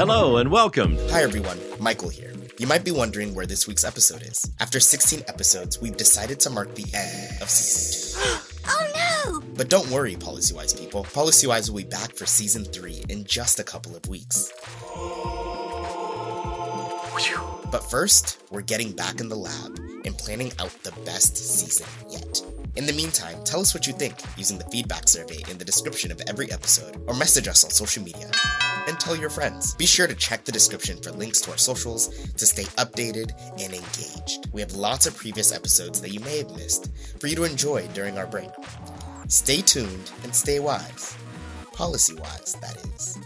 Hello and welcome. Hi everyone, Michael here. You might be wondering where this week's episode is. After 16 episodes, we've decided to mark the end of season 2. oh no! But don't worry, PolicyWise people. PolicyWise will be back for season 3 in just a couple of weeks. But first, we're getting back in the lab and planning out the best season yet. In the meantime, tell us what you think using the feedback survey in the description of every episode or message us on social media. And tell your friends. Be sure to check the description for links to our socials to stay updated and engaged. We have lots of previous episodes that you may have missed for you to enjoy during our break. Stay tuned and stay wise. Policy wise, that is.